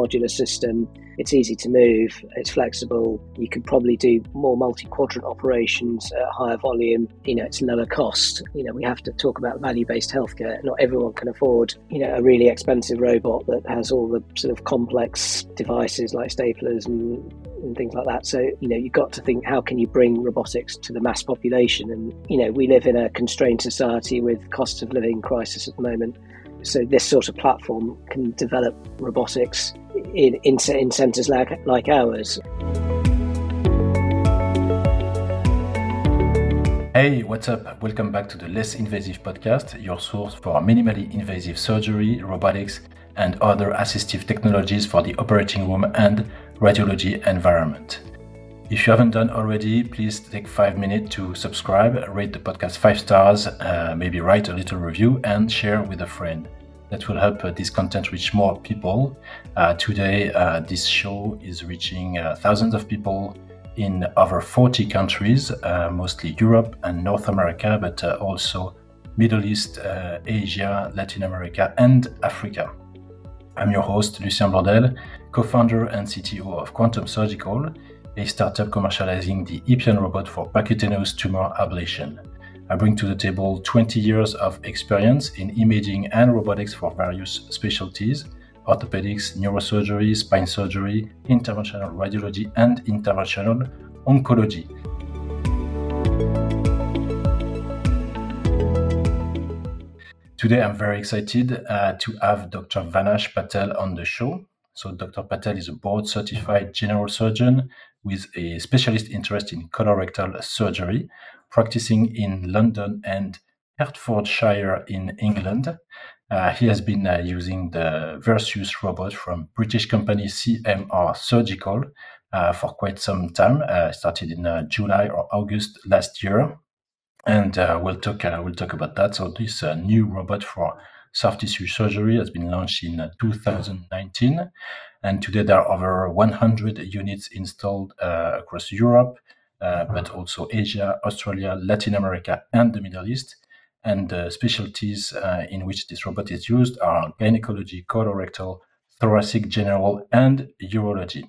modular system. It's easy to move, it's flexible. You can probably do more multi quadrant operations at higher volume. You know, it's lower cost. You know, we have to talk about value based healthcare. Not everyone can afford, you know, a really expensive robot that has all the sort of complex devices like staplers and and things like that. So, you know, you've got to think how can you bring robotics to the mass population? And, you know, we live in a constrained society with cost of living crisis at the moment. So this sort of platform can develop robotics in, in, in centres like, like ours. Hey, what's up? Welcome back to the Less Invasive podcast, your source for minimally invasive surgery, robotics, and other assistive technologies for the operating room and radiology environment. If you haven't done already, please take five minutes to subscribe, rate the podcast five stars, uh, maybe write a little review, and share with a friend. That will help uh, this content reach more people. Uh, today, uh, this show is reaching uh, thousands of people in over 40 countries, uh, mostly Europe and North America, but also Middle East, Asia, Latin America, and Africa. I'm your host, Lucien Blondel, co founder and CTO of Quantum Surgical a startup commercializing the Epione robot for percutaneous tumor ablation. I bring to the table 20 years of experience in imaging and robotics for various specialties orthopedics, neurosurgery, spine surgery, interventional radiology, and interventional oncology. Today, I'm very excited uh, to have Dr. Vanash Patel on the show. So, Dr. Patel is a board certified general surgeon with a specialist interest in colorectal surgery, practicing in London and Hertfordshire in England. Uh, he has been uh, using the Versius robot from British company CMR Surgical uh, for quite some time. Uh, started in uh, July or August last year, and uh, we'll talk we'll talk about that. So this new robot for soft tissue surgery has been launched in 2019. And today there are over 100 units installed across Europe, uh, but also Asia, Australia, Latin America, and the Middle East. And the specialties uh, in which this robot is used are gynecology, colorectal, thoracic, general, and urology.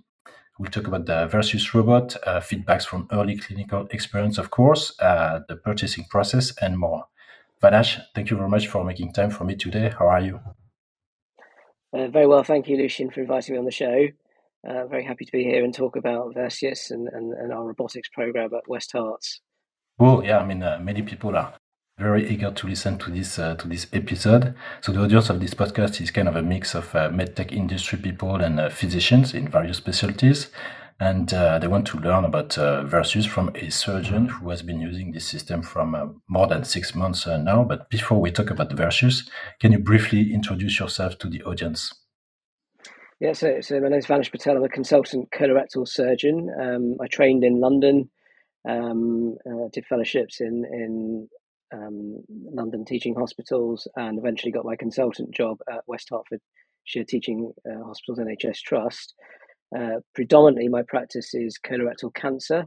We'll talk about the Versius robot, uh, feedbacks from early clinical experience, of course, uh, the purchasing process, and more. Vanash, thank you very much for making time for me today. How are you? Uh, very well, thank you, Lucian, for inviting me on the show. Uh, very happy to be here and talk about Versius and, and, and our robotics program at West Herts. Well, yeah, I mean, uh, many people are very eager to listen to this uh, to this episode. So the audience of this podcast is kind of a mix of uh, medtech industry people and uh, physicians in various specialties and uh, they want to learn about uh, Versius from a surgeon who has been using this system from uh, more than six months now. But before we talk about Versius, can you briefly introduce yourself to the audience? Yeah, so, so my name is Vanash Patel. I'm a consultant colorectal surgeon. Um, I trained in London, um, uh, did fellowships in in um, London teaching hospitals, and eventually got my consultant job at West Hertfordshire Teaching uh, Hospitals NHS Trust. Uh, predominantly, my practice is colorectal cancer,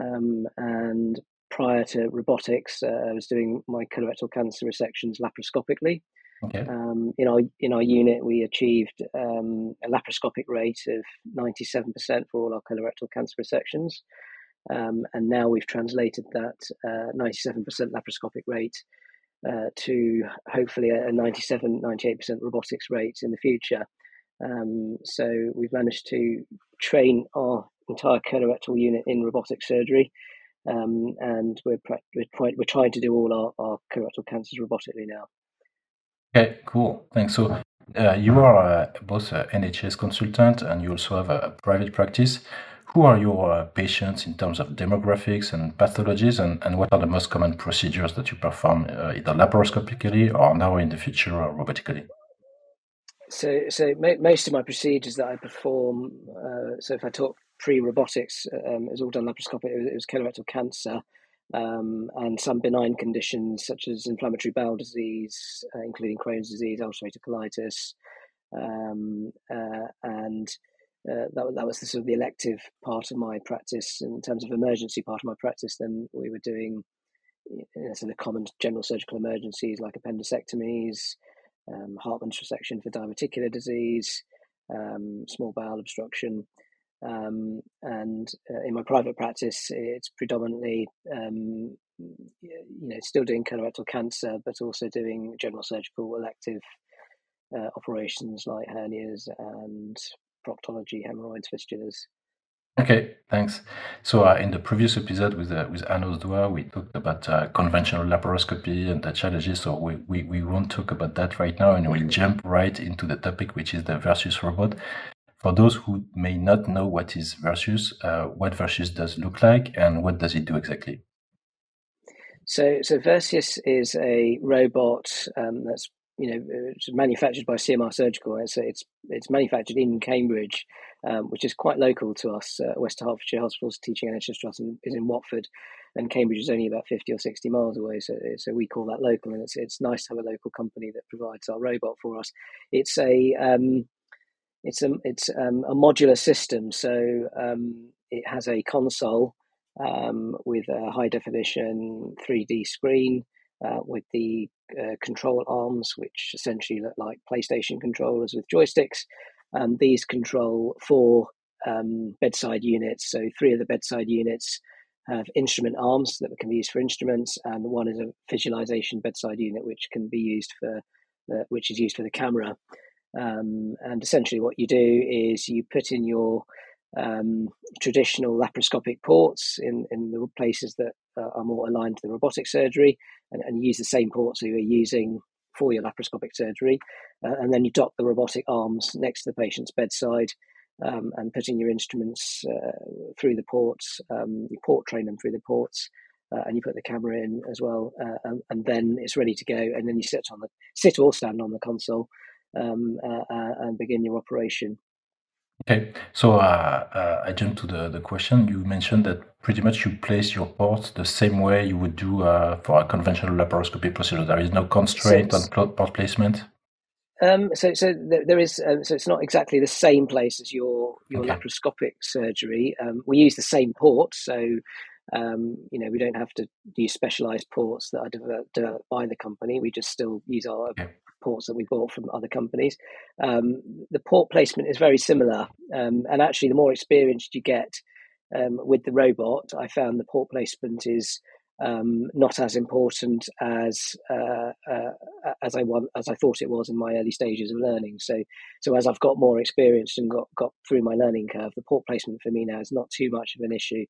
um, and prior to robotics, uh, I was doing my colorectal cancer resections laparoscopically. Okay. Um, in our in our unit, we achieved um, a laparoscopic rate of ninety seven percent for all our colorectal cancer resections, um, and now we've translated that uh, ninety seven percent laparoscopic rate uh, to hopefully a 97 98 percent robotics rate in the future. Um, so we've managed to train our entire colorectal unit in robotic surgery, um, and we're, we're, we're trying to do all our, our colorectal cancers robotically now. Okay, cool. Thanks. So uh, you are uh, both an NHS consultant and you also have a private practice. Who are your uh, patients in terms of demographics and pathologies, and, and what are the most common procedures that you perform uh, either laparoscopically or now in the future robotically? So, so most of my procedures that I perform, uh, so if I talk pre-robotics, um, it was all done laparoscopic. It was, it was colorectal cancer um, and some benign conditions such as inflammatory bowel disease, uh, including Crohn's disease, ulcerative colitis, um, uh, and uh, that that was the sort of the elective part of my practice. In terms of emergency part of my practice, then we were doing you know, sort of common general surgical emergencies like appendectomies um, Hartmann's resection for diverticular disease, um, small bowel obstruction. Um, and uh, in my private practice, it's predominantly, um, you know, still doing colorectal cancer, but also doing general surgical elective uh, operations like hernias and proctology, hemorrhoids, fistulas. Okay, thanks. So uh, in the previous episode with uh, with Arnaud Doua, we talked about uh, conventional laparoscopy and the challenges. So we, we, we won't talk about that right now, and we'll jump right into the topic, which is the Versius robot. For those who may not know what is Versius, uh, what Versius does look like, and what does it do exactly? So, so Versius is a robot um, that's you know, manufactured by CMR Surgical. It's it's it's manufactured in Cambridge, um, which is quite local to us. Uh, West Hertfordshire Hospital's teaching NHS trust is in Watford, and Cambridge is only about fifty or sixty miles away. So, so we call that local, and it's it's nice to have a local company that provides our robot for us. It's a um, it's a it's um, a modular system, so um, it has a console um, with a high definition three D screen uh, with the uh, control arms, which essentially look like PlayStation controllers with joysticks. Um, these control four um, bedside units. So three of the bedside units have instrument arms that can be used for instruments, and one is a visualization bedside unit, which can be used for which is used for the camera. Um, and essentially, what you do is you put in your um, traditional laparoscopic ports in, in the places that uh, are more aligned to the robotic surgery and, and use the same ports that you're using for your laparoscopic surgery. Uh, and then you dock the robotic arms next to the patient's bedside um, and putting your instruments uh, through the ports. Um, you port train them through the ports. Uh, and you put the camera in as well, uh, and, and, then it's ready to go. And then you sit on the sit or stand on the console um, uh, and begin your operation. Okay, so uh, uh, I jump to the, the question. You mentioned that pretty much you place your ports the same way you would do uh, for a conventional laparoscopy procedure. There is no constraint on port placement. Um, so, so there is. Um, so it's not exactly the same place as your your okay. laparoscopic surgery. Um, we use the same port, so um, you know we don't have to use specialized ports that are developed, developed by the company. We just still use our okay ports that we bought from other companies. Um, the port placement is very similar, um, and actually, the more experienced you get um, with the robot, I found the port placement is um, not as important as uh, uh, as I want as I thought it was in my early stages of learning. So, so as I've got more experience and got got through my learning curve, the port placement for me now is not too much of an issue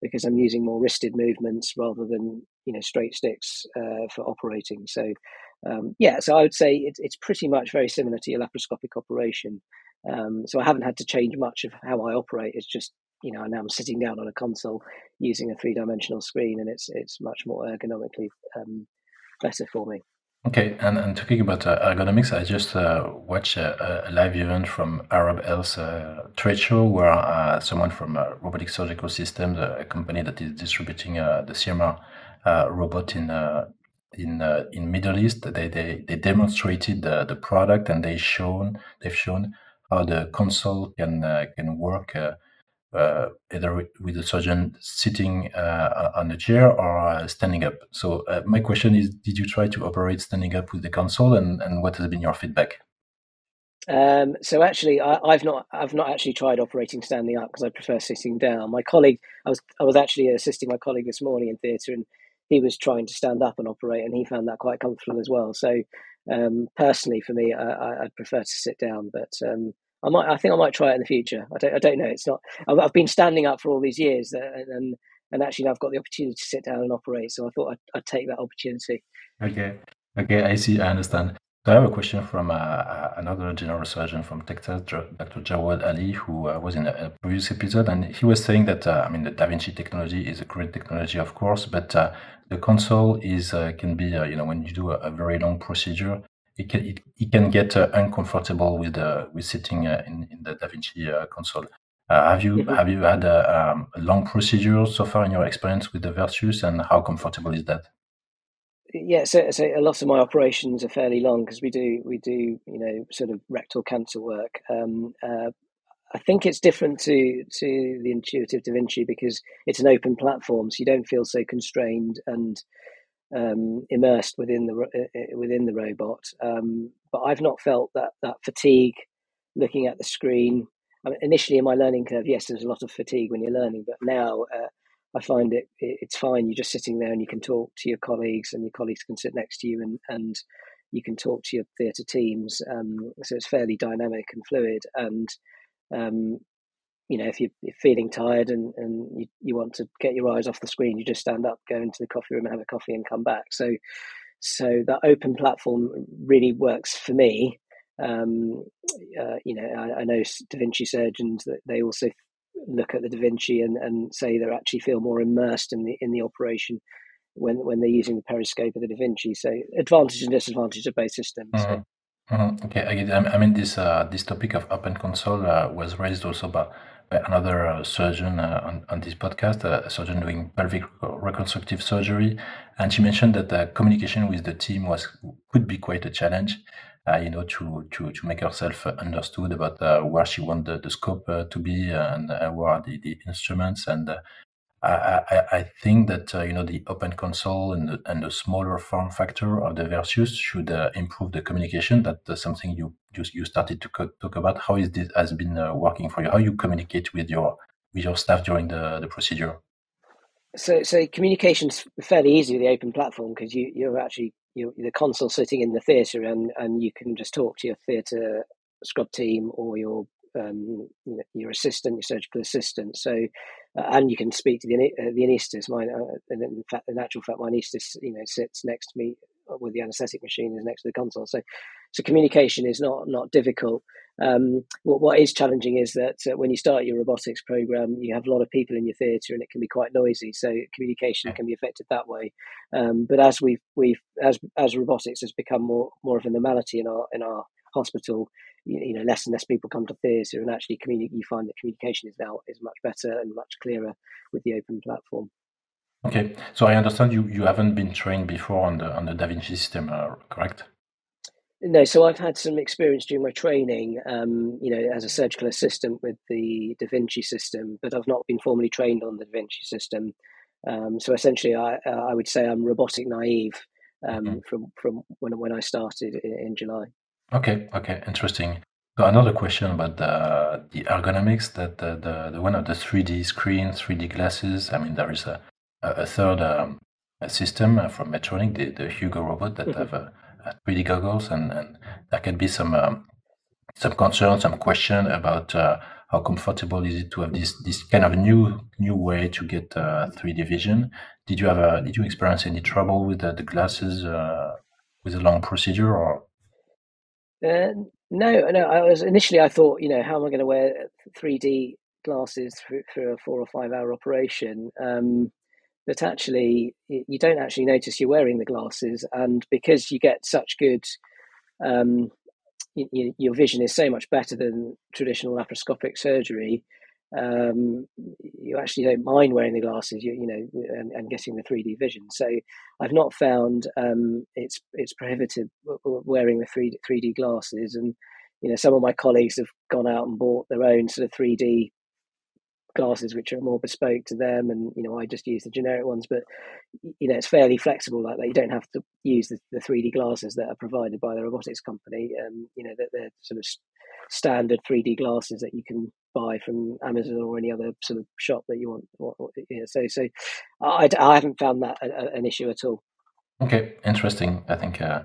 because I'm using more wristed movements rather than you know straight sticks uh, for operating. So um, yeah, so I would say it, it's pretty much very similar to your laparoscopic operation. Um, so I haven't had to change much of how I operate. It's just you know now I'm sitting down on a console using a three dimensional screen, and it's it's much more ergonomically um, better for me. Okay, and, and talking about uh, ergonomics, I just uh, watched a, a, live event from Arab Health uh, trade show where uh, someone from uh, Robotic Surgical Systems, a company that is distributing uh, the CMR robot in in uh, in Middle East, they they, they demonstrated the, the product and they shown they've shown how the console can uh, can work uh, uh either with the surgeon sitting uh, on a chair or uh, standing up. So my question is, did you try to operate standing up with the console, and, and what has been your feedback? Um, so actually, I, have not I've not actually tried operating standing up because I prefer sitting down. My colleague, I was I was actually assisting my colleague this morning in theatre, and he was trying to stand up and operate, and he found that quite comfortable as well. So um, personally, for me, I, would prefer to sit down, but um, I might. I think I might try it in the future. I don't. I don't know. It's not. I've, I've been standing up for all these years, uh, and and actually now I've got the opportunity to sit down and operate. So I thought I'd, I'd take that opportunity. Okay. Okay. I see. I understand. So I have a question from uh, uh, another general surgeon from Texas, Dr. Jawad Ali, who uh, was in a, previous episode, and he was saying that uh, I mean the Da Vinci technology is a great technology, of course, but uh, the console is can be you know when you do a, a, very long procedure, it can it, it can get uncomfortable with with sitting in, in the Da Vinci console. have you mm-hmm. have you had a, um, a long procedure so far in your experience with the Versius, and how comfortable is that? yeah, so, so a lot of my operations are fairly long because we do we do you know sort of rectal cancer work. Um, uh, I think it's different to to the intuitive Da Vinci because it's an open platform, so you don't feel so constrained and um, immersed within the uh, uh, within the robot. Um, but I've not felt that that fatigue looking at the screen. I mean, initially in my learning curve, yes, there's a lot of fatigue when you're learning, but now uh, I find it, it's fine. You're just sitting there and you can talk to your colleagues, and your colleagues can sit next to you, and and you can talk to your theatre teams. Um, so it's fairly dynamic and fluid. And um, you know, if you're, feeling tired and, and you, you want to get your eyes off the screen, you just stand up, go into the coffee room, and have a coffee, and come back. So, so that open platform really works for me. Um, uh, you know, I, I, know Da Vinci surgeons that they also look at the Da Vinci and, and say they actually feel more immersed in the in the operation when when they're using the periscope of the Da Vinci. So advantage and disadvantage of both systems. Mm-hmm. Mm-hmm. Okay, I, I, mean this uh, this topic of open console uh, was raised also by, by another uh, surgeon uh, on, on this podcast, uh, a surgeon doing pelvic reconstructive surgery, and she mentioned that communication with the team was could be quite a challenge. Uh, you know, to, to, to make herself understood about where she wanted the, the scope to be and where are the, the instruments and I, I, think that uh, you know the open console and the, and the smaller form factor of the Versius should uh, improve the communication. That's uh, something you, you you started to co- talk about. How is this has been uh, working for you? How you communicate with your with your staff during the, the procedure? So so communication's fairly easy with the open platform because you you're actually you're the console sitting in the theatre and and you can just talk to your theatre scrub team or your um, you know, your assistant, your surgical assistant. So, uh, and you can speak to the uh, the anaesthetist. My, uh, in fact, in actual fact, my anaesthetist, you know, sits next to me with the anaesthetic machine is next to the console. So, so communication is not not difficult. Um, what, what is challenging is that uh, when you start your robotics program, you have a lot of people in your theatre, and it can be quite noisy. So communication can be affected that way. Um, but as we've we've as as robotics has become more more of a normality in our in our hospital, you, you know, less and less people come to theatre, and actually, communi- you find that communication is now is much better and much clearer with the open platform. Okay, so I understand you you haven't been trained before on the on the Da Vinci system, uh, correct? No, so I've had some experience during my training, um, you know, as a surgical assistant with the Da Vinci system, but I've not been formally trained on the Da Vinci system. Um, so essentially, I uh, I would say I'm robotic naive um, mm-hmm. from from when when I started in, in July. Okay, okay, interesting. So another question about the the ergonomics that the, the, the one of the 3D screen, 3D glasses. I mean, there is a a, third um, a system uh, from Medtronic, the, the Hugo robot that mm-hmm. have a, a 3D goggles, and, and there can be some um, some concern, some question about uh, how comfortable is it to have this this kind of new new way to get uh, 3D vision. Did you have a did you experience any trouble with the, the glasses uh, with a long procedure or? Uh, no, no. I was initially I thought, you know, how am I going to wear three D glasses for, for, a four or five hour operation? Um, but actually, you don't actually notice you're wearing the glasses, and because you get such good, um, you, your vision is so much better than traditional laparoscopic surgery um, you actually don't mind wearing the glasses, you, you know, and, and getting the 3D vision. So I've not found um, it's it's prohibitive wearing the 3D, 3D glasses. And, you know, some of my colleagues have gone out and bought their own sort of 3D glasses which are more bespoke to them and you know i just use the generic ones but you know it's fairly flexible like that you don't have to use the, the 3d glasses that are provided by the robotics company um you know they're, they're sort of standard 3d glasses that you can buy from Amazon or any other sort of shop that you want. So so I, I haven't found that a, an issue at all. Okay, interesting. I think, uh,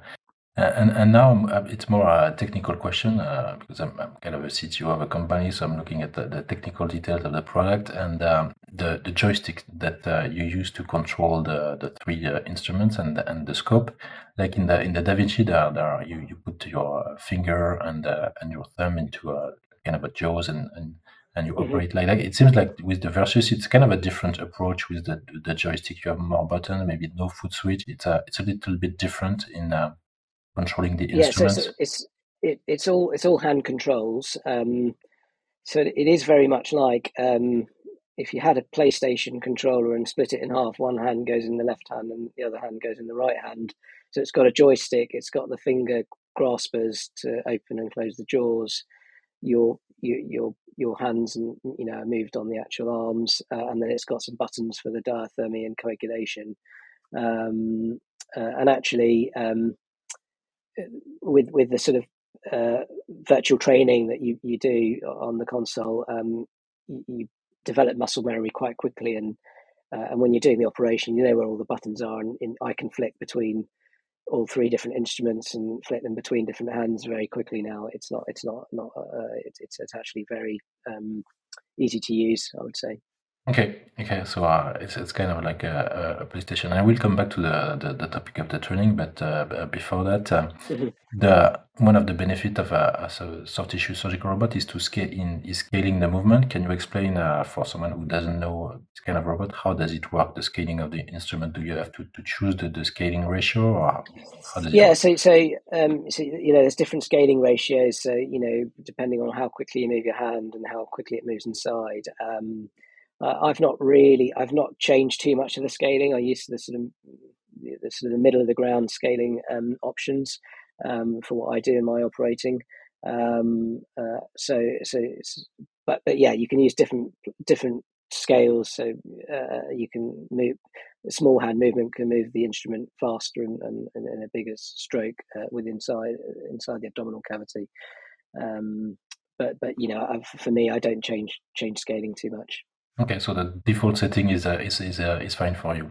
and and now uh, it's more a technical question uh, because I'm, I'm, kind of a CTO of a company, so I'm looking at the, the technical details of the product and um, the the joystick that uh, you use to control the the three uh, instruments and the, and the scope. Like in the in the DaVinci, there, there you you put your finger and uh, and your thumb into a kind of a jaws and and, and you mm-hmm. operate like that. It seems like with the Versius, it's kind of a different approach with the the joystick. You have more buttons, maybe no foot switch. It's a it's a little bit different in uh, controlling the yeah, instruments. So it's it's, it, it's all it's all hand controls. Um, so it is very much like um, if you had a PlayStation controller and split it in half, one hand goes in the left hand and the other hand goes in the right hand. So it's got a joystick, it's got the finger graspers to open and close the jaws your your your hands and you know moved on the actual arms, uh, and then it's got some buttons for the diathermy and coagulation. Um, uh, and actually, um, with with the sort of uh, virtual training that you, you do on the console, um, you, you, develop muscle memory quite quickly, and uh, and when you're doing the operation, you know where all the buttons are, and, and I can flick between all three different instruments and flick them between different hands very quickly now. It's not it's not not uh, it's, it's it's actually very um, easy to use. I would say. Okay, okay, so uh, it's, it's kind of like a, a PlayStation. I will come back to the, the, the topic of the training, but uh, before that, uh, mm-hmm. the one of the benefit of a, a, soft tissue surgical robot is to scale in is scaling the movement. Can you explain uh, for someone who doesn't know this kind of robot how does it work? The scaling of the instrument. Do you have to, to choose the, the scaling ratio, or how does yeah? So so um, so you know, there's different scaling ratios. So you know, depending on how quickly you move your hand and how quickly it moves inside. Um, uh, I've not really, I've not changed too much of the scaling. I used the sort of the sort of the middle of the ground scaling um, options um, for what I do in my operating. Um, uh, so, so, but but yeah, you can use different different scales. So uh, you can move small hand movement can move the instrument faster and, and, and a bigger stroke uh, inside inside the abdominal cavity. Um, but but you know, I've, for me, I don't change change scaling too much. Okay, so the default setting is uh, is is, uh, is fine for you,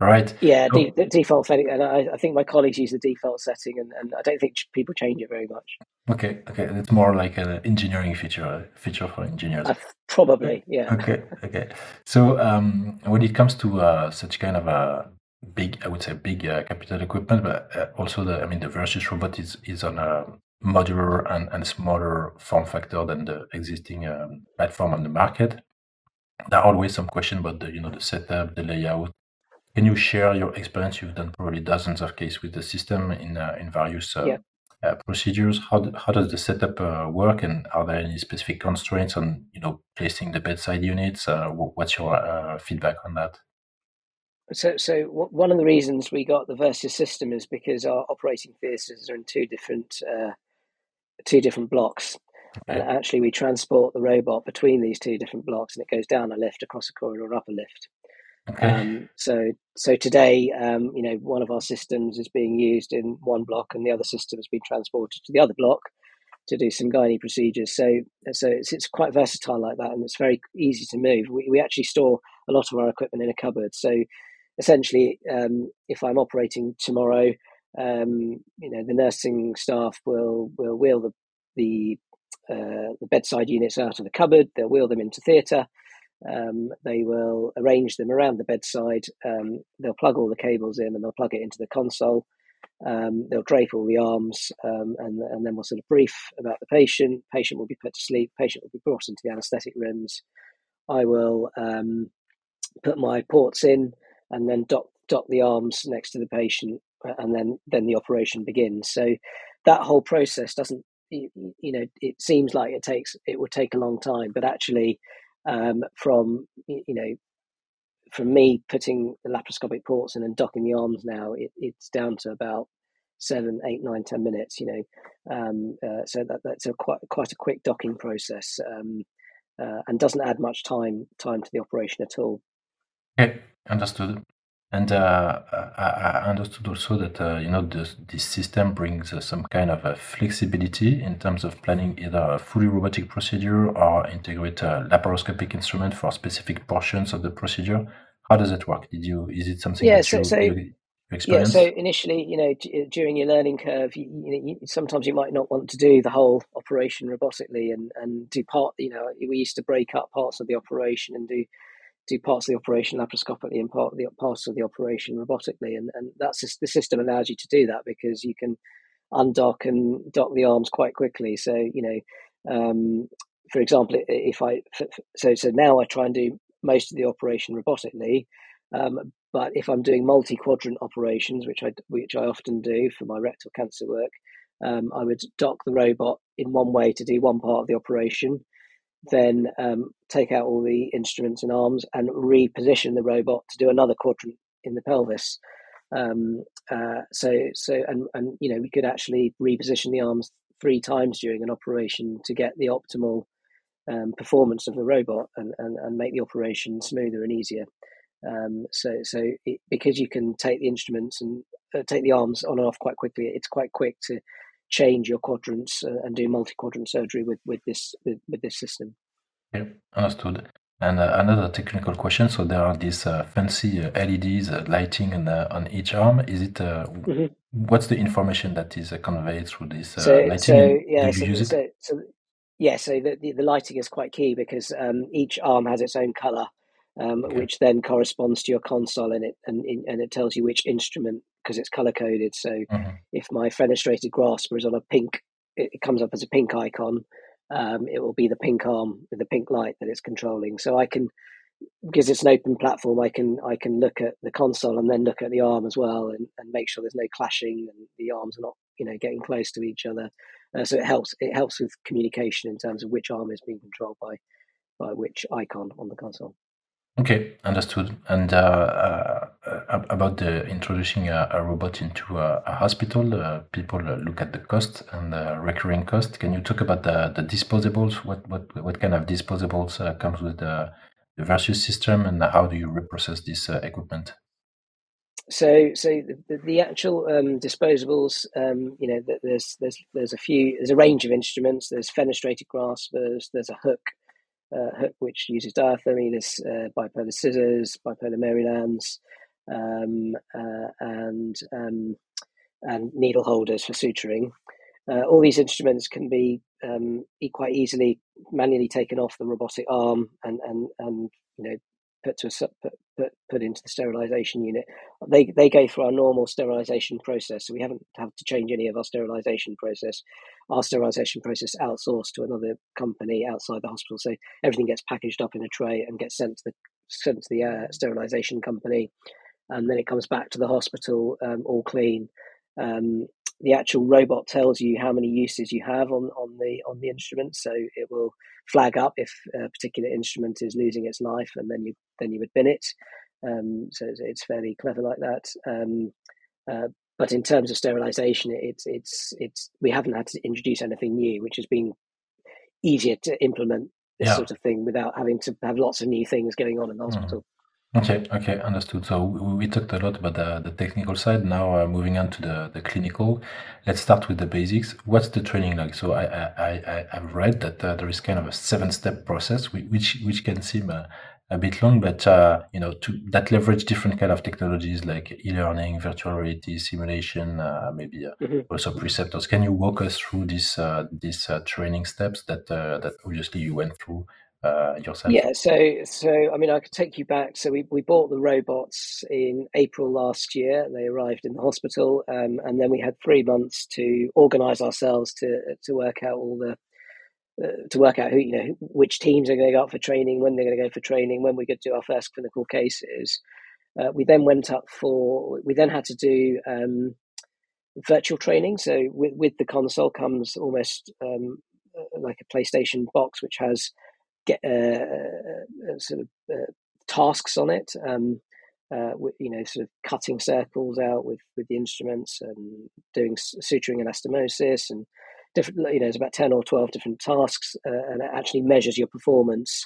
right? Yeah, the default setting, and I, I, think my colleagues use the default setting, and, and I don't think people change it very much. Okay, okay, it's more like an engineering feature feature for engineers. Uh, probably, yeah. Okay, okay. So um, when it comes to uh, such kind of a big, I would say, big uh, capital equipment, but uh, also the, I mean, the Versius robot is is on a modular and, and smaller form factor than the existing um, platform on the market there are always some question about the you know the setup, the layout. Can you share your experience? You've done probably dozens of cases with the system in uh, in various uh, yeah. uh, procedures. How do, how does the setup uh, work, and are there any specific constraints on you know placing the bedside units? Uh, what's your uh, feedback on that? So, so one of the reasons we got the Versius system is because our operating theatres are in two different two different blocks. And actually, we transport the robot between these two different blocks, and it goes down a lift, across a corridor, up a lift. Okay. Um, so, so today, um, you know, one of our systems is being used in one block, and the other system has been transported to the other block to do some gynae procedures. So, so it's, it's quite versatile like that, and it's very easy to move. We, we actually store a lot of our equipment in a cupboard. So, essentially, um, if I'm operating tomorrow, um, you know, the nursing staff will will wheel the the uh, the bedside units out of the cupboard. They'll wheel them into theatre. Um, they will arrange them around the bedside. Um, they'll plug all the cables in and they'll plug it into the console. Um, they'll drape all the arms um, and, and then we'll sort of brief about the patient. Patient will be put to sleep. Patient will be brought into the anaesthetic rooms. I will um, put my ports in and then dock, dock the arms next to the patient uh, and then, then the operation begins. So that whole process doesn't you, know it seems like it takes it would take a long time but actually um, from you know from me putting the laparoscopic ports in and docking the arms now it, it's down to about seven eight nine ten minutes you know um, uh, so that that's a quite quite a quick docking process um, uh, and doesn't add much time time to the operation at all. Okay understood and uh, I, I understood also that uh, you know this, this system brings uh, some kind of a flexibility in terms of planning either a fully robotic procedure or integrate a laparoscopic instrument for specific portions of the procedure. How does it work? Did you is it something yeah, that so, you, so, you yeah, so initially, you know, d- during your learning curve, you, you know, you, sometimes you might not want to do the whole operation robotically and, and do part, you know, we used to break up parts of the operation and do do parts of the operation laparoscopically and part of the parts of the operation robotically, and and that's the system allows you to do that because you can undock and dock the arms quite quickly. So you know, um, for example, if I so so now I try and do most of the operation robotically, um, but if I'm doing multi quadrant operations, which I which I often do for my rectal cancer work, um, I would dock the robot in one way to do one part of the operation, then um, take out all the instruments and arms and reposition the robot to do another quadrant in the pelvis. Um, uh, so, so, and, and you know, we could actually reposition the arms three times during an operation to get the optimal um, performance of the robot and, and, and make the operation smoother and easier. Um, so, so it, because you can take the instruments and uh, take the arms on and off quite quickly, it's quite quick to change your quadrants uh, and do multi-quadrant surgery with with this with, with this system. Yeah, understood. And uh, another technical question. So there are these uh, fancy uh, LEDs uh, lighting on, on each arm. Is it mm-hmm. what's the information that is conveyed through this so, lighting? So yeah, so, so, so, yeah, so the, the, the, lighting is quite key because um, each arm has its own color, um, okay. which then corresponds to your console, and it and and it tells you which instrument because it's color coded. So mm-hmm. if my fenestrated grasper is on a pink, it, it comes up as a pink icon um, it will be the pink arm with the pink light that it's controlling. So I can, because it's an open platform, I can I can look at the console and then look at the arm as well and, and make sure there's no clashing and the arms are not you know getting close to each other. Uh, so it helps it helps with communication in terms of which arm is being controlled by by which icon on the console. Okay, understood. And uh, uh, about the introducing a, a robot into a, a hospital, uh, people look at the cost and the recurring cost. Can you talk about the, the disposables? What what what kind of disposables uh, comes with the, the Versius system, and how do you reprocess this uh, equipment? So, so the, the actual um, disposables, um, you know, there's there's there's a few, there's a range of instruments. There's fenestrated graspers. There's a hook uh, hook which uses diathermy, there's uh, bipolar scissors, bipolar Marylands, um, uh, and um, and needle holders for suturing. Uh, all these instruments can be um, quite easily manually taken off the robotic arm and and and you know put to a put, put, put into the sterilization unit. They they go through our normal sterilization process, so we haven't had to change any of our sterilization process. Our sterilization process outsourced to another company outside the hospital, so everything gets packaged up in a tray and gets sent to the sent to the uh, sterilization company, and then it comes back to the hospital um, all clean. Um, the actual robot tells you how many uses you have on, on the on the instrument, so it will flag up if a particular instrument is losing its life, and then you then you would bin it. Um, so it's, it's, fairly clever like that. Um, uh, but in terms of sterilization, it's it's it's we haven't had to introduce anything new, which has been easier to implement this yeah. sort of thing without having to have lots of new things going on in the mm-hmm. hospital. Okay, okay, understood. So we, we talked a lot about the, the technical side. Now uh, moving on to the, the clinical. Let's start with the basics. What's the training like? So I I, I I've read that uh, there is kind of a seven step process, which which can seem uh, a bit long, but uh, you know to that leverage different kind of technologies like e-learning, virtual reality, simulation, uh, maybe uh, mm-hmm. also preceptors. Can you walk us through these uh, these uh, training steps that uh, that obviously you went through uh, yourself? Yeah, so so I mean, I could take you back. So we, we bought the robots in April last year. They arrived in the hospital, um, and then we had three months to organise ourselves to to work out all the uh, to work out who you know which teams are going to go up for training, when they're going to go for training, when we could do our first clinical cases. Uh, we then went up for. We then had to do um, virtual training. So with with the console comes almost um, like a PlayStation box, which has get uh, uh, sort of uh, tasks on it. Um, uh, with, you know, sort of cutting circles out with with the instruments and doing suturing and anastomosis and different. You know, there's about ten or twelve different tasks, uh, and it actually measures your performance.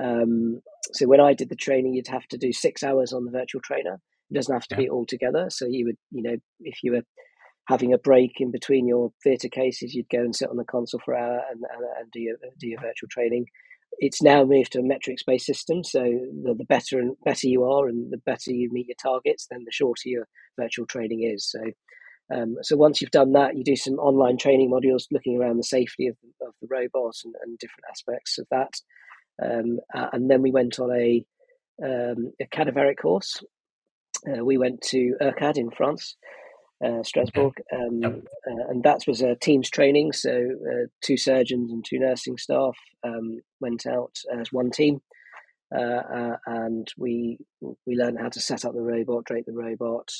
Um, so when I did the training, you'd have to do six hours on the virtual trainer. It doesn't have to yeah. be all together. So you would, you know, if you were having a break in between your theatre cases, you'd go and sit on the console for an hour and, and, and do your do your virtual training it's now moved to a metrics based system. So the, the, better and better you are, and the better you meet your targets, then the shorter your virtual training is. So, um, so once you've done that, you do some online training modules looking around the safety of, of the robots and, and, different aspects of that. Um, and then we went on a um, a cadaveric course. Uh, we went to IRCAD in France, uh, Strasbourg, um, yep. uh, and that was a team's training. So uh, two surgeons and two nursing staff um, went out as one team, uh, uh, and we we learned how to set up the robot, drape the robot,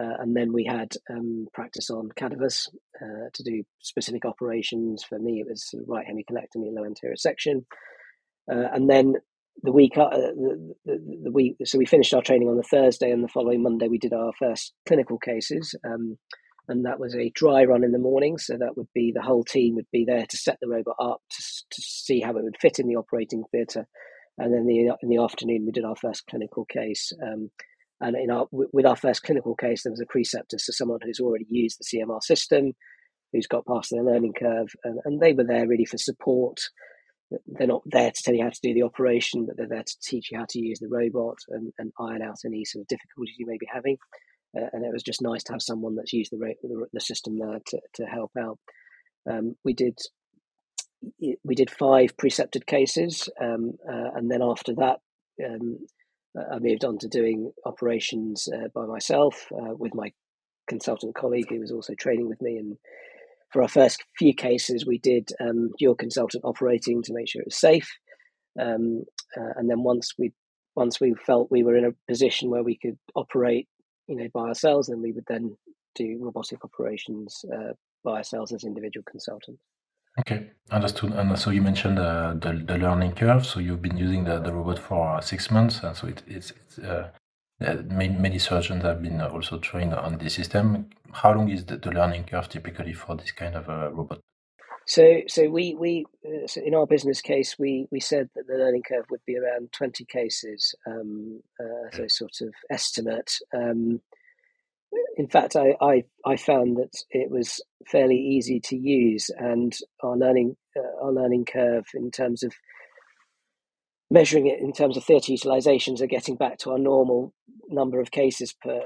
uh, and then we had um, practice on cadavers to do specific operations. For me, it was right hemicolectomy, low anterior section, and then the week uh, the, the, the, week so we finished our training on the thursday and the following monday we did our first clinical cases um, and that was a dry run in the morning so that would be the whole team would be there to set the robot up to, to see how it would fit in the operating theatre and then the, in the afternoon we did our first clinical case um, and in our with our first clinical case there was a preceptor so someone who's already used the cmr system who's got past their learning curve, and, and they were there really for support. They're not there to tell you how to do the operation, but they're there to teach you how to use the robot and, and iron out any sort of difficulties you may be having. Uh, and it was just nice to have someone that's used the, the, the system there to, to help out. Um, we did we did five precepted cases, um, uh, and then after that, um, I moved on to doing operations uh, by myself uh, with my consultant colleague who was also training with me. And for our first few cases, we did um, dual consultant operating to make sure it was safe. Um, uh, and then once we once we felt we were in a position where we could operate, you know, by ourselves, then we would then do robotic operations uh, by ourselves as individual consultants. Okay, understood. And so you mentioned uh, the the learning curve. So you've been using the, the robot for six months, and so it, it's, it's uh, many, many surgeons have been also trained on this system. How long is the, the learning curve typically for this kind of a robot? So, so we we uh, so in our business case, we we said that the learning curve would be around twenty cases um, uh, as a sort of estimate. Um, in fact, I, I, I found that it was fairly easy to use, and our learning uh, our learning curve in terms of measuring it in terms of theatre utilizations are getting back to our normal number of cases per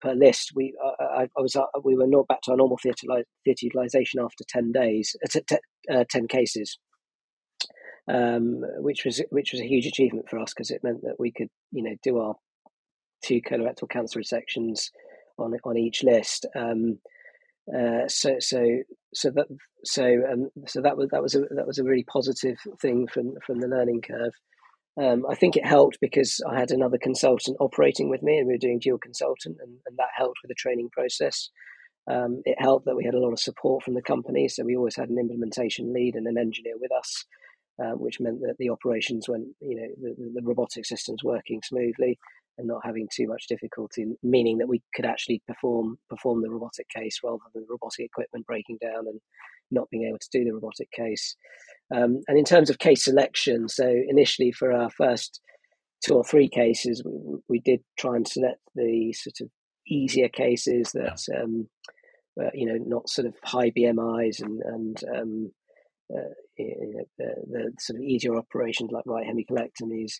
per list. We uh, I, I, was uh, we were not back to our normal theatre theatre utilization after ten days, uh, t- t- uh, ten cases, um, which was which was a huge achievement for us because it meant that we could you know do our two colorectal cancer resections on on each list. Um, uh, so so so that so um, so that was that was a that was a really positive thing from from the learning curve. Um, I think it helped because I had another consultant operating with me, and we were doing dual consultant, and, and that helped with the training process. Um, it helped that we had a lot of support from the company, so we always had an implementation lead and an engineer with us, uh, which meant that the operations went, you know, the, the robotic systems working smoothly and not having too much difficulty, meaning that we could actually perform perform the robotic case rather than the robotic equipment breaking down and not being able to do the robotic case. Um, and in terms of case selection, so initially for our first two or three cases, we, we did try and select the sort of easier cases that um, uh, you know not sort of high BMIs and and um, uh, you know, the, the, sort of easier operations like right hemicolectomies.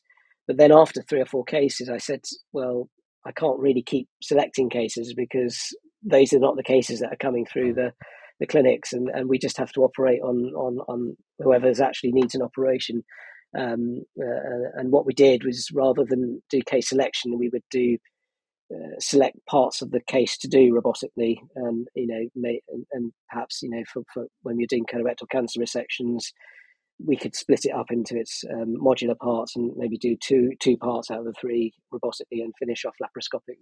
But then after three or four cases, I said, well, I can't really keep selecting cases because those are not the cases that are coming through the, the clinics, and, and we just have to operate on on on whoever's actually needs an operation. Um, uh, and what we did was rather than do case selection, we would do uh, select parts of the case to do robotically, and you know, may, and, and, perhaps you know, for, for when you're doing colorectal cancer resections, we could split it up into its um, modular parts and maybe do two two parts out of the three robotically and finish off laparoscopically.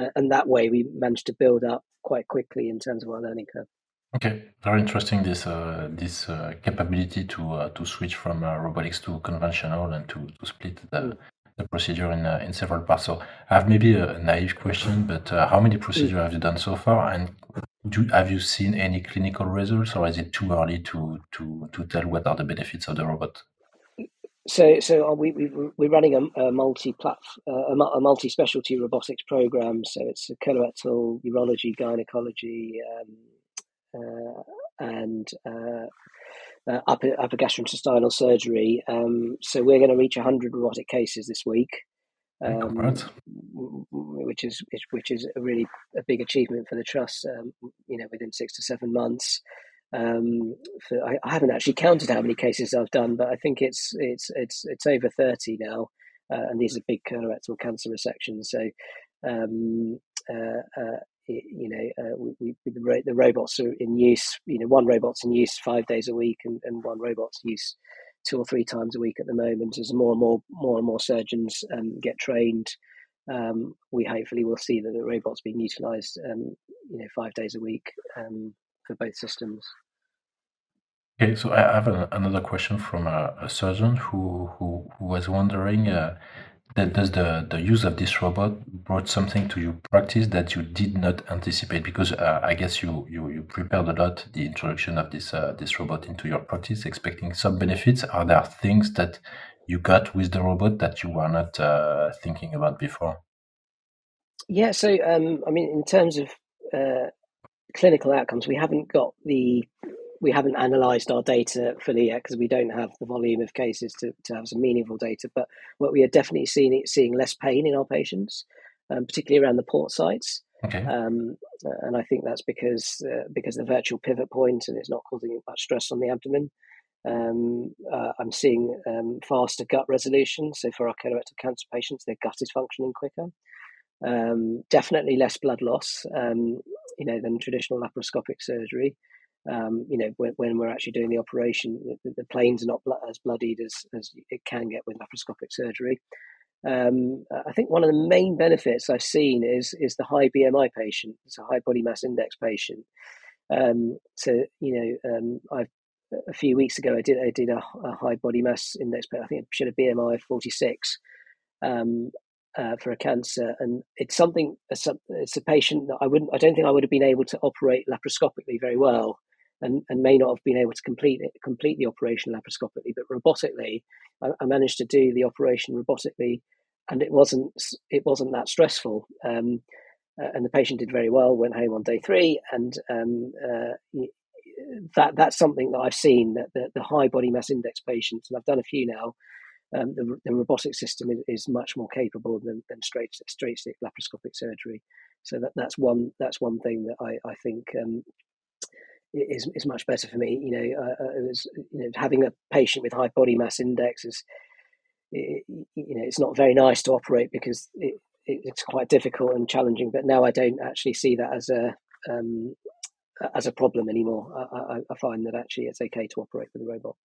Uh, and that way, we managed to build up quite quickly in terms of our learning curve. Okay, very interesting. This uh, this uh, capability to uh, to switch from uh, robotics to conventional and to, to split the, mm. the procedure in uh, in several parts. So I have maybe a naive question, but how many procedures mm. have you done so far, and do, have you seen any clinical results, or is it too early to to to tell what are the benefits of the robot? So, so we, we we're running a, a multi uh, a, a multi specialty robotics program. So it's colorectal, urology, gynecology, um, uh, and uh, uh, upper upper gastrointestinal surgery. Um, so we're going to reach hundred robotic cases this week um, which is which is a really a big achievement for the trust. Um, you know, within six to seven months. Um, for, I, I, haven't actually counted how many cases I've done, but I think it's it's it's it's over thirty now, uh, and these are big colorectal cancer resections. So, um, uh, uh, you know, uh, we, we, the, the robots are in use. You know, one robot's in use five days a week, and, and one robot's use two or three times a week at the moment. As more and more, more and more surgeons um, get trained, um, we hopefully will see that the robots being utilised, um, you know, five days a week um, for both systems. Okay, so I have a, another question from a, a, surgeon who, who, who was wondering uh, that does the, the use of this robot brought something to your practice that you did not anticipate because uh, I guess you, you you prepared a lot the introduction of this uh, this robot into your practice expecting some benefits. Are there things that you got with the robot that you were not uh, thinking about before? Yeah so um, I mean in terms of uh, clinical outcomes, we haven't got the we haven't analysed our data fully yet because we don't have the volume of cases to, to have some meaningful data. But what we are definitely seeing seeing less pain in our patients, um, particularly around the port sites. Okay. Um, and I think that's because uh, because the virtual pivot point and it's not causing much stress on the abdomen. Um, uh, I'm seeing um, faster gut resolution. So for our colorectal cancer patients, their gut is functioning quicker. Um, definitely less blood loss, um, you know, than traditional laparoscopic surgery. Um, you know, when, when, we're actually doing the operation, the, the planes are not as bloodied as, as it can get with laparoscopic surgery. Um, I think one of the main benefits I've seen is is the high BMI patient. It's a high body mass index patient. Um, so you know, um, I've a few weeks ago I did I did a, a high body mass index. I think I should have BMI of forty six um, uh, for a cancer, and it's something. It's a patient that I wouldn't. I don't think I would have been able to operate laparoscopically very well and, and may not have been able to complete it, complete the operation laparoscopically, but robotically, I, I, managed to do the operation robotically, and it wasn't it wasn't that stressful. Um, uh, and the patient did very well. Went home on day three, and um, uh, that that's something that I've seen that the, the, high body mass index patients, and I've done a few now. Um, the, the, robotic system is, is, much more capable than, than straight straight stick laparoscopic surgery. So that, that's one that's one thing that I, I think um, is is much better for me. You know, uh, uh, it was you know having a patient with high body mass index is it, you know it's not very nice to operate because it, it, it's quite difficult and challenging. But now I don't actually see that as a um, as a problem anymore. I, I, I, find that actually it's okay to operate with a robot.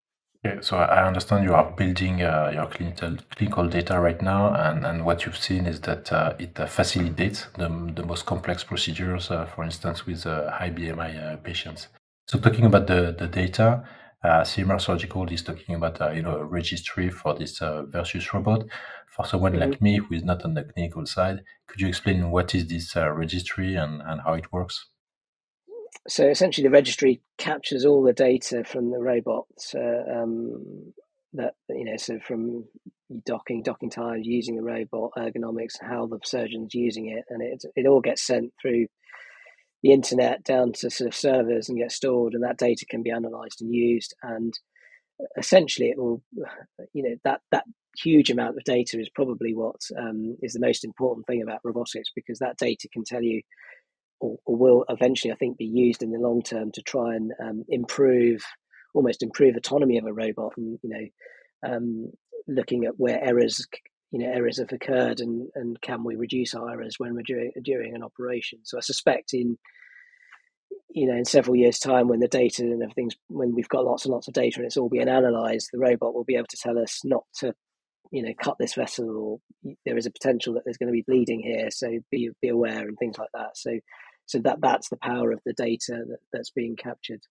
Okay, so I understand you are building uh, your clinical clinical data right now, and, and what you've seen is that uh, it uh, facilitates the, the most complex procedures, uh, for instance, with uh, high BMI uh, patients. So talking about the, the data, uh, CMR Surgical is talking about uh, you know a registry for this uh, Versius robot. For someone mm-hmm. like me who is not on the clinical side, could you explain what is this uh, registry and, and how it works? So essentially, the registry captures all the data from the robots uh, um, that you know, so from docking, docking times, using the robot, ergonomics, how the surgeon's using it, and it it all gets sent through the internet down to sort of servers and get stored, and that data can be analyzed and used. And essentially, it will, you know, that that huge amount of data is probably what um, is the most important thing about robotics because that data can tell you, or, or, will eventually, I think, be used in the long term to try and um, improve, almost improve autonomy of a robot, and you know, um, looking at where errors you know errors have occurred and and can we reduce our errors when we're doing during an operation? So i suspect in you know in several years time when the data and everything's when we've got lots and lots of data and it's all being analyzed the robot will be able to tell us not to you know cut this vessel or there is a potential that there's going to be bleeding here so be be aware and things like that. So so that that's the power of the data that, that's being captured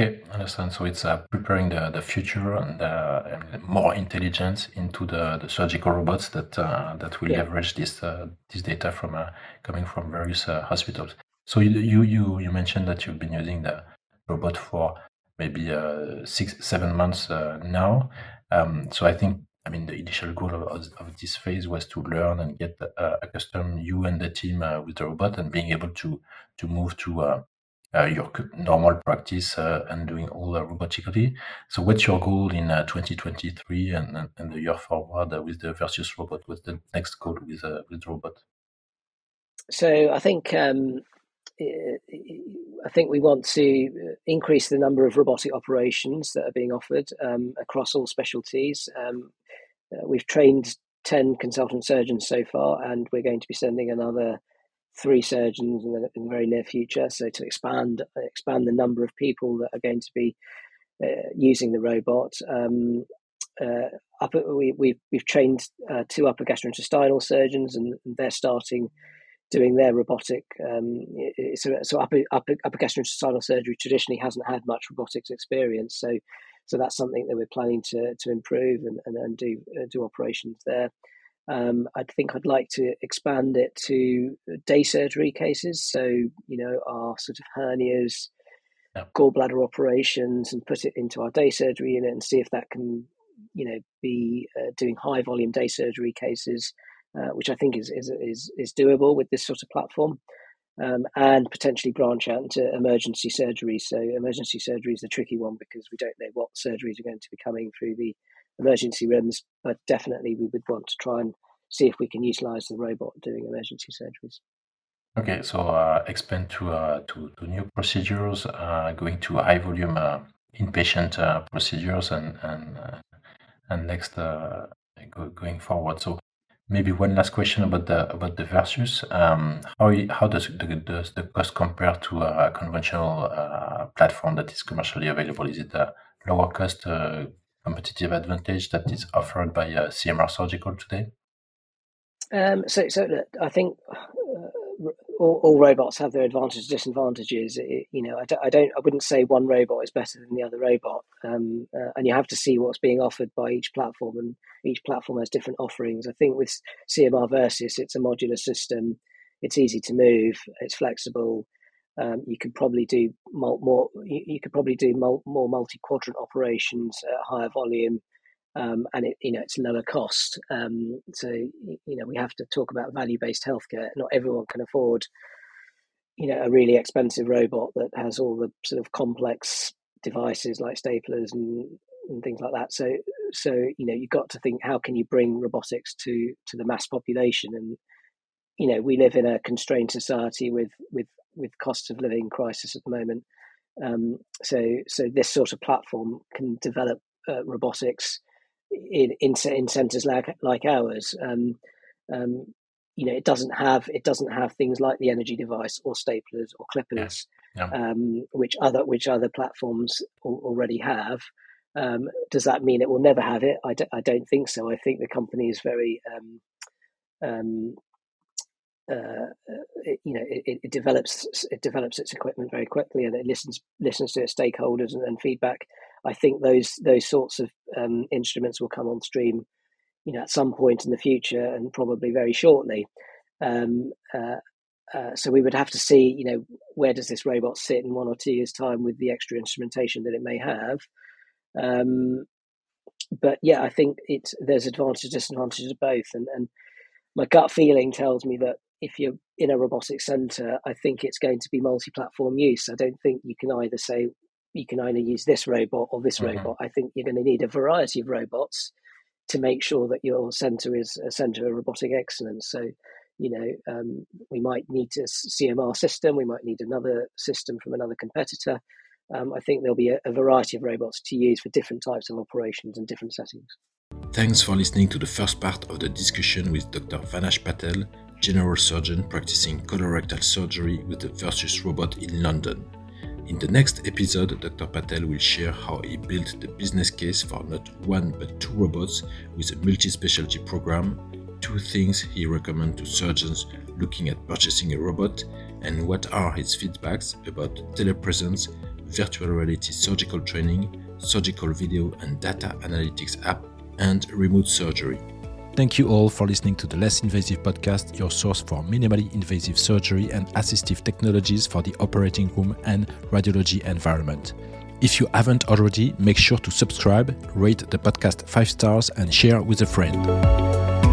Okay, understand. So it's uh, preparing the, the future and, uh, and more intelligence into the, the surgical robots that uh, that will yeah. leverage this uh, this data from uh, coming from various uh, hospitals. So you, you you you mentioned that you've been using the robot for maybe six seven months now. Um, so I think I mean the initial goal of, of this phase was to learn and get accustomed you and the team with the robot and being able to to move to uh, your normal practice uh, and doing all the robotically. So, what's your goal in uh, 2023 and, and the year forward with the Versius robot? What's the next goal with with the robot? So, I think um, I think we want to increase the number of robotic operations that are being offered um, across all specialties. Um, we've trained 10 consultant surgeons so far, and we're going to be sending another three surgeons in the, in the, very near future. So to expand expand the number of people that are going to be uh, using the robot. Um, uh, up, we, we've we've trained uh, two upper gastrointestinal surgeons, and they're starting doing their robotic. Um, so so upper, upper upper gastrointestinal surgery traditionally hasn't had much robotics experience. So so that's something that we're planning to to improve and and, and do uh, do operations there. Um, I think I'd like to expand it to day surgery cases. So, you know, our sort of hernias, yeah. gallbladder operations, and put it into our day surgery unit and see if that can, you know, be uh, doing high volume day surgery cases, uh, which I think is, is, is, is doable with this sort of platform. um, and potentially branch out into emergency surgery. So emergency surgery is the tricky one because we don't know what surgeries are going to be coming through the emergency rooms, but definitely we would want to try and see if we can utilize the robot doing emergency surgeries. Okay, so uh, expand to, uh, to, to new procedures, uh, going to high volume uh, inpatient uh, procedures, and and uh, and next go, going forward. So maybe one last question about the about the Versius. Um, how how does the, does the cost compare to a conventional platform that is commercially available? Is it a lower cost competitive advantage that is offered by CMR Surgical today? Um, so, so I think all, all, robots have their advantages disadvantages. It, you know, I don't, I don't, I wouldn't say one robot is better than the other robot. Um, uh, and you have to see what's being offered by each platform, and each platform has different offerings. I think with CMR Versius, it's a modular system. It's easy to move. It's flexible. Um, you could probably do more. you, could probably do more multi quadrant operations at higher volume um, and it, you know it's lower cost. Um, so you know we have to talk about value based healthcare. Not everyone can afford you know a really expensive robot that has all the sort of complex devices like staplers and, and things like that. So so you know you've got to think how can you bring robotics to to the mass population and you know we live in a constrained society with with with cost of living crisis at the moment. Um, so so this sort of platform can develop uh, robotics in in, in centres like like ours. Um, um, you know, it doesn't have it doesn't have things like the energy device or staplers or clippers, yeah. Yeah. Um, which other which other platforms already have. Um, does that mean it will never have it? I d- I don't think so. I think the company is very um, um, uh, it, you know it, it, develops it develops its equipment very quickly and it listens listens to its stakeholders and, and feedback I think those those sorts of um, instruments will come on stream, you know, at some point in the future, and probably very shortly. Um, uh, uh, so we would have to see, you know, where does this robot sit in one or two years' time with the extra instrumentation that it may have. Um, but yeah, I think it's there's advantages, disadvantages of both, and and my gut feeling tells me that if you're in a robotics center, I think it's going to be multi-platform use. I don't think you can either say you can only use this robot or this mm-hmm. robot. I think you're going to need a variety of robots to make sure that your center is a center of robotic excellence. So, you know, um, we might need a CMR system, we might need another system from another competitor. Um, I think there'll be a, a variety of robots to use for different types of operations and different settings. Thanks for listening to the first part of the discussion with Dr. Vanash Patel, general surgeon practicing colorectal surgery with the Versius robot in London. In the next episode, Dr. Patel will share how he built the business case for not one but two robots with a multi specialty program, two things he recommends to surgeons looking at purchasing a robot, and what are his feedbacks about telepresence, virtual reality surgical training, surgical video and data analytics app, and remote surgery. Thank you all for listening to the Less Invasive Podcast, your source for minimally invasive surgery and assistive technologies for the operating room and radiology environment. If you haven't already, make sure to subscribe, rate the podcast 5 stars, and share with a friend.